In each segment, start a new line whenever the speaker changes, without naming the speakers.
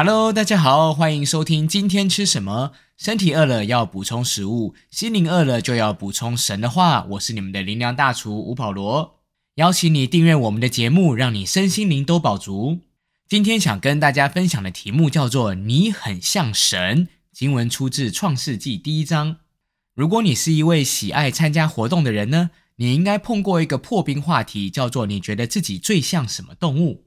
Hello，大家好，欢迎收听今天吃什么。身体饿了要补充食物，心灵饿了就要补充神的话。我是你们的灵粮大厨吴保罗，邀请你订阅我们的节目，让你身心灵都饱足。今天想跟大家分享的题目叫做“你很像神”。经文出自创世纪第一章。如果你是一位喜爱参加活动的人呢，你应该碰过一个破冰话题，叫做“你觉得自己最像什么动物？”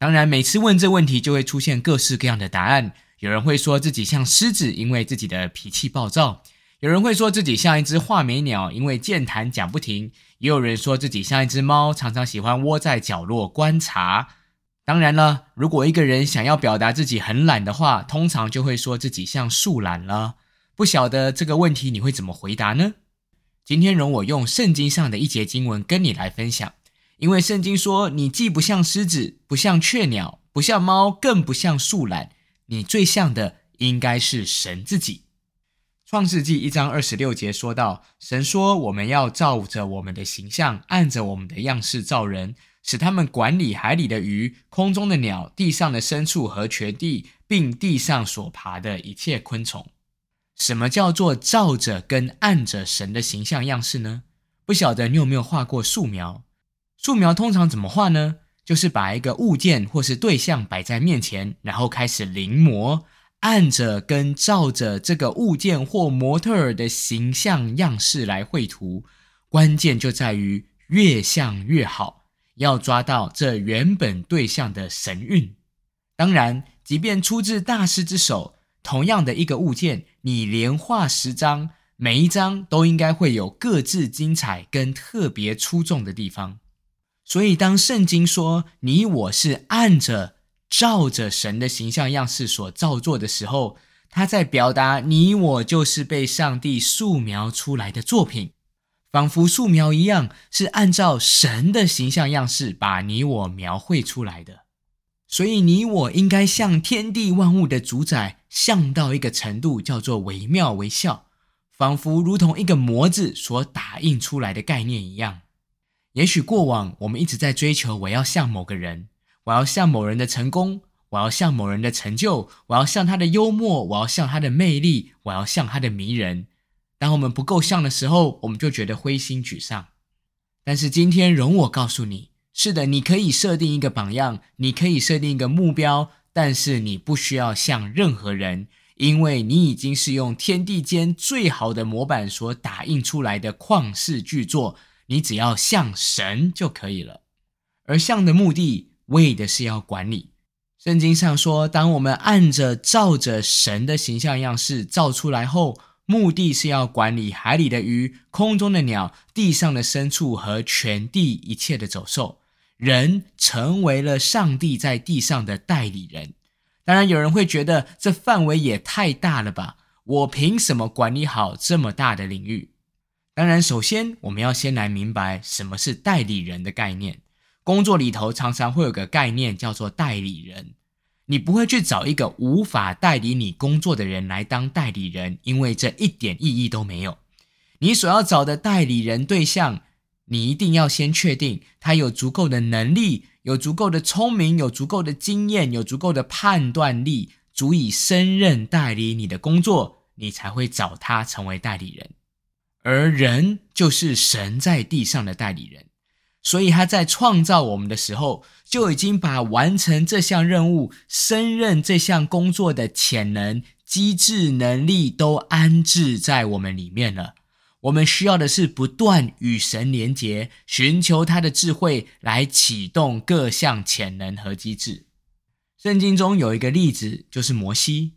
当然，每次问这问题，就会出现各式各样的答案。有人会说自己像狮子，因为自己的脾气暴躁；有人会说自己像一只画眉鸟，因为健谈讲不停；也有人说自己像一只猫，常常喜欢窝在角落观察。当然了，如果一个人想要表达自己很懒的话，通常就会说自己像树懒了。不晓得这个问题你会怎么回答呢？今天容我用圣经上的一节经文跟你来分享，因为圣经说你既不像狮子，不像雀鸟，不像猫，更不像树懒。你最像的应该是神自己。创世纪一章二十六节说到，神说我们要照着我们的形象，按着我们的样式造人，使他们管理海里的鱼、空中的鸟、地上的牲畜和全地，并地上所爬的一切昆虫。什么叫做照着跟按着神的形象样式呢？不晓得你有没有画过素描？素描通常怎么画呢？就是把一个物件或是对象摆在面前，然后开始临摹，按着跟照着这个物件或模特儿的形象样式来绘图。关键就在于越像越好，要抓到这原本对象的神韵。当然，即便出自大师之手，同样的一个物件，你连画十张，每一张都应该会有各自精彩跟特别出众的地方。所以，当圣经说你我是按着、照着神的形象样式所造作的时候，他在表达你我就是被上帝素描出来的作品，仿佛素描一样，是按照神的形象样式把你我描绘出来的。所以，你我应该像天地万物的主宰，像到一个程度，叫做惟妙惟肖，仿佛如同一个模子所打印出来的概念一样。也许过往我们一直在追求，我要像某个人，我要像某人的成功，我要像某人的成就，我要像他的幽默，我要像他的魅力，我要像他的迷人。当我们不够像的时候，我们就觉得灰心沮丧。但是今天，容我告诉你，是的，你可以设定一个榜样，你可以设定一个目标，但是你不需要像任何人，因为你已经是用天地间最好的模板所打印出来的旷世巨作。你只要像神就可以了，而像的目的为的是要管理。圣经上说，当我们按着照着神的形象样式造出来后，目的是要管理海里的鱼、空中的鸟、地上的牲畜和全地一切的走兽。人成为了上帝在地上的代理人。当然，有人会觉得这范围也太大了吧？我凭什么管理好这么大的领域？当然，首先我们要先来明白什么是代理人的概念。工作里头常常会有个概念叫做代理人。你不会去找一个无法代理你工作的人来当代理人，因为这一点意义都没有。你所要找的代理人对象，你一定要先确定他有足够的能力、有足够的聪明、有足够的经验、有足够的判断力，足以胜任代理你的工作，你才会找他成为代理人。而人就是神在地上的代理人，所以他在创造我们的时候，就已经把完成这项任务、胜任这项工作的潜能、机智能力都安置在我们里面了。我们需要的是不断与神连结，寻求他的智慧来启动各项潜能和机制。圣经中有一个例子，就是摩西。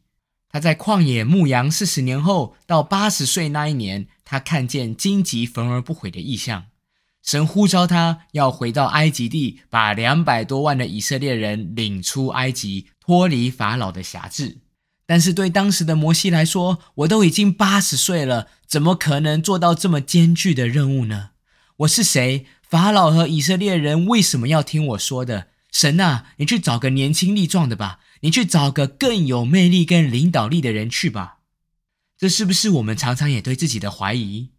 他在旷野牧羊四十年后，到八十岁那一年，他看见荆棘焚而不毁的异象。神呼召他要回到埃及地，把两百多万的以色列人领出埃及，脱离法老的辖制。但是对当时的摩西来说，我都已经八十岁了，怎么可能做到这么艰巨的任务呢？我是谁？法老和以色列人为什么要听我说的？神啊，你去找个年轻力壮的吧。你去找个更有魅力、更领导力的人去吧。这是不是我们常常也对自己的怀疑？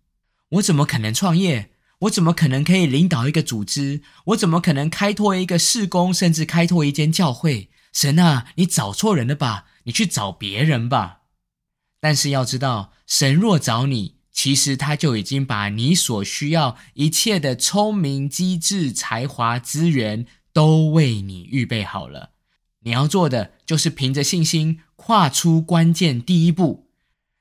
我怎么可能创业？我怎么可能可以领导一个组织？我怎么可能开拓一个事工，甚至开拓一间教会？神啊，你找错人了吧？你去找别人吧。但是要知道，神若找你，其实他就已经把你所需要一切的聪明、机智、才华、资源都为你预备好了。你要做的就是凭着信心跨出关键第一步。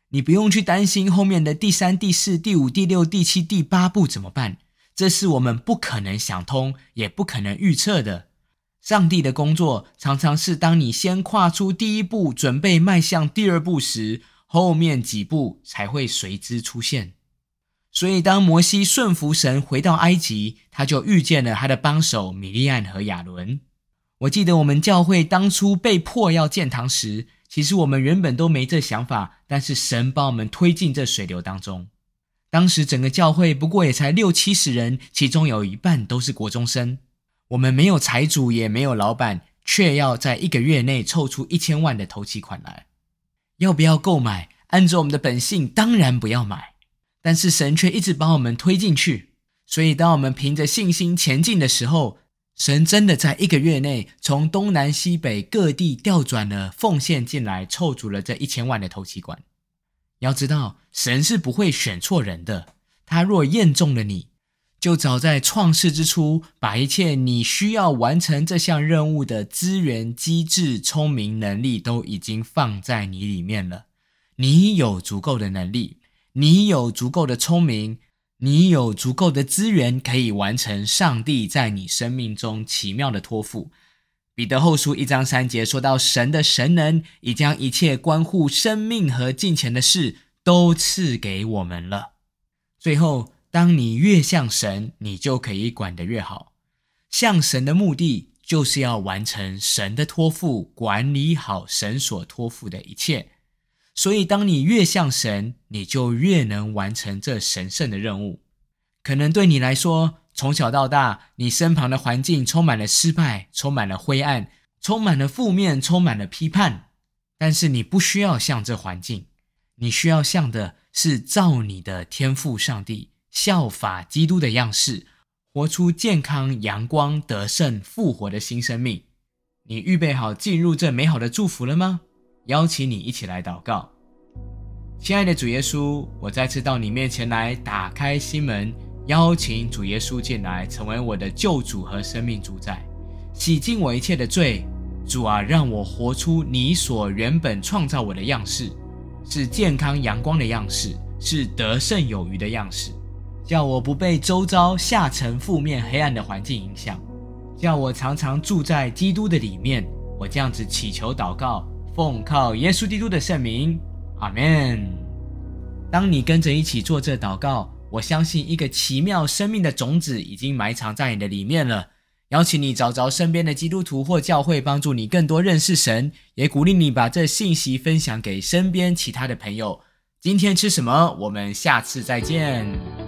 你不用去担心后面的第三、第四、第五、第六、第七、第八步怎么办，这是我们不可能想通，也不可能预测的。上帝的工作常常是当你先跨出第一步，准备迈向第二步时。后面几步才会随之出现，所以当摩西顺服神回到埃及，他就遇见了他的帮手米利安和亚伦。我记得我们教会当初被迫要建堂时，其实我们原本都没这想法，但是神把我们推进这水流当中。当时整个教会不过也才六七十人，其中有一半都是国中生。我们没有财主，也没有老板，却要在一个月内凑出一千万的投期款来。要不要购买？按照我们的本性，当然不要买。但是神却一直把我们推进去。所以，当我们凭着信心前进的时候，神真的在一个月内从东南西北各地调转了奉献进来，凑足了这一千万的投期款。要知道，神是不会选错人的。他若验中了你，就早在创世之初，把一切你需要完成这项任务的资源、机智、聪明、能力都已经放在你里面了。你有足够的能力，你有足够的聪明，你有足够的资源，可以完成上帝在你生命中奇妙的托付。彼得后书一章三节说到，神的神能已将一切关乎生命和金钱的事都赐给我们了。最后。当你越像神，你就可以管得越好。像神的目的就是要完成神的托付，管理好神所托付的一切。所以，当你越像神，你就越能完成这神圣的任务。可能对你来说，从小到大，你身旁的环境充满了失败，充满了灰暗，充满了负面，充满了批判。但是，你不需要像这环境，你需要像的是造你的天赋上帝。效法基督的样式，活出健康、阳光、得胜、复活的新生命。你预备好进入这美好的祝福了吗？邀请你一起来祷告。亲爱的主耶稣，我再次到你面前来，打开心门，邀请主耶稣进来，成为我的救主和生命主宰，洗净我一切的罪。主啊，让我活出你所原本创造我的样式，是健康、阳光的样式，是得胜有余的样式。叫我不被周遭下沉、负面、黑暗的环境影响，叫我常常住在基督的里面。我这样子祈求祷告，奉靠耶稣基督的圣名，阿门。当你跟着一起做这祷告，我相信一个奇妙生命的种子已经埋藏在你的里面了。邀请你找着身边的基督徒或教会，帮助你更多认识神，也鼓励你把这信息分享给身边其他的朋友。今天吃什么？我们下次再见。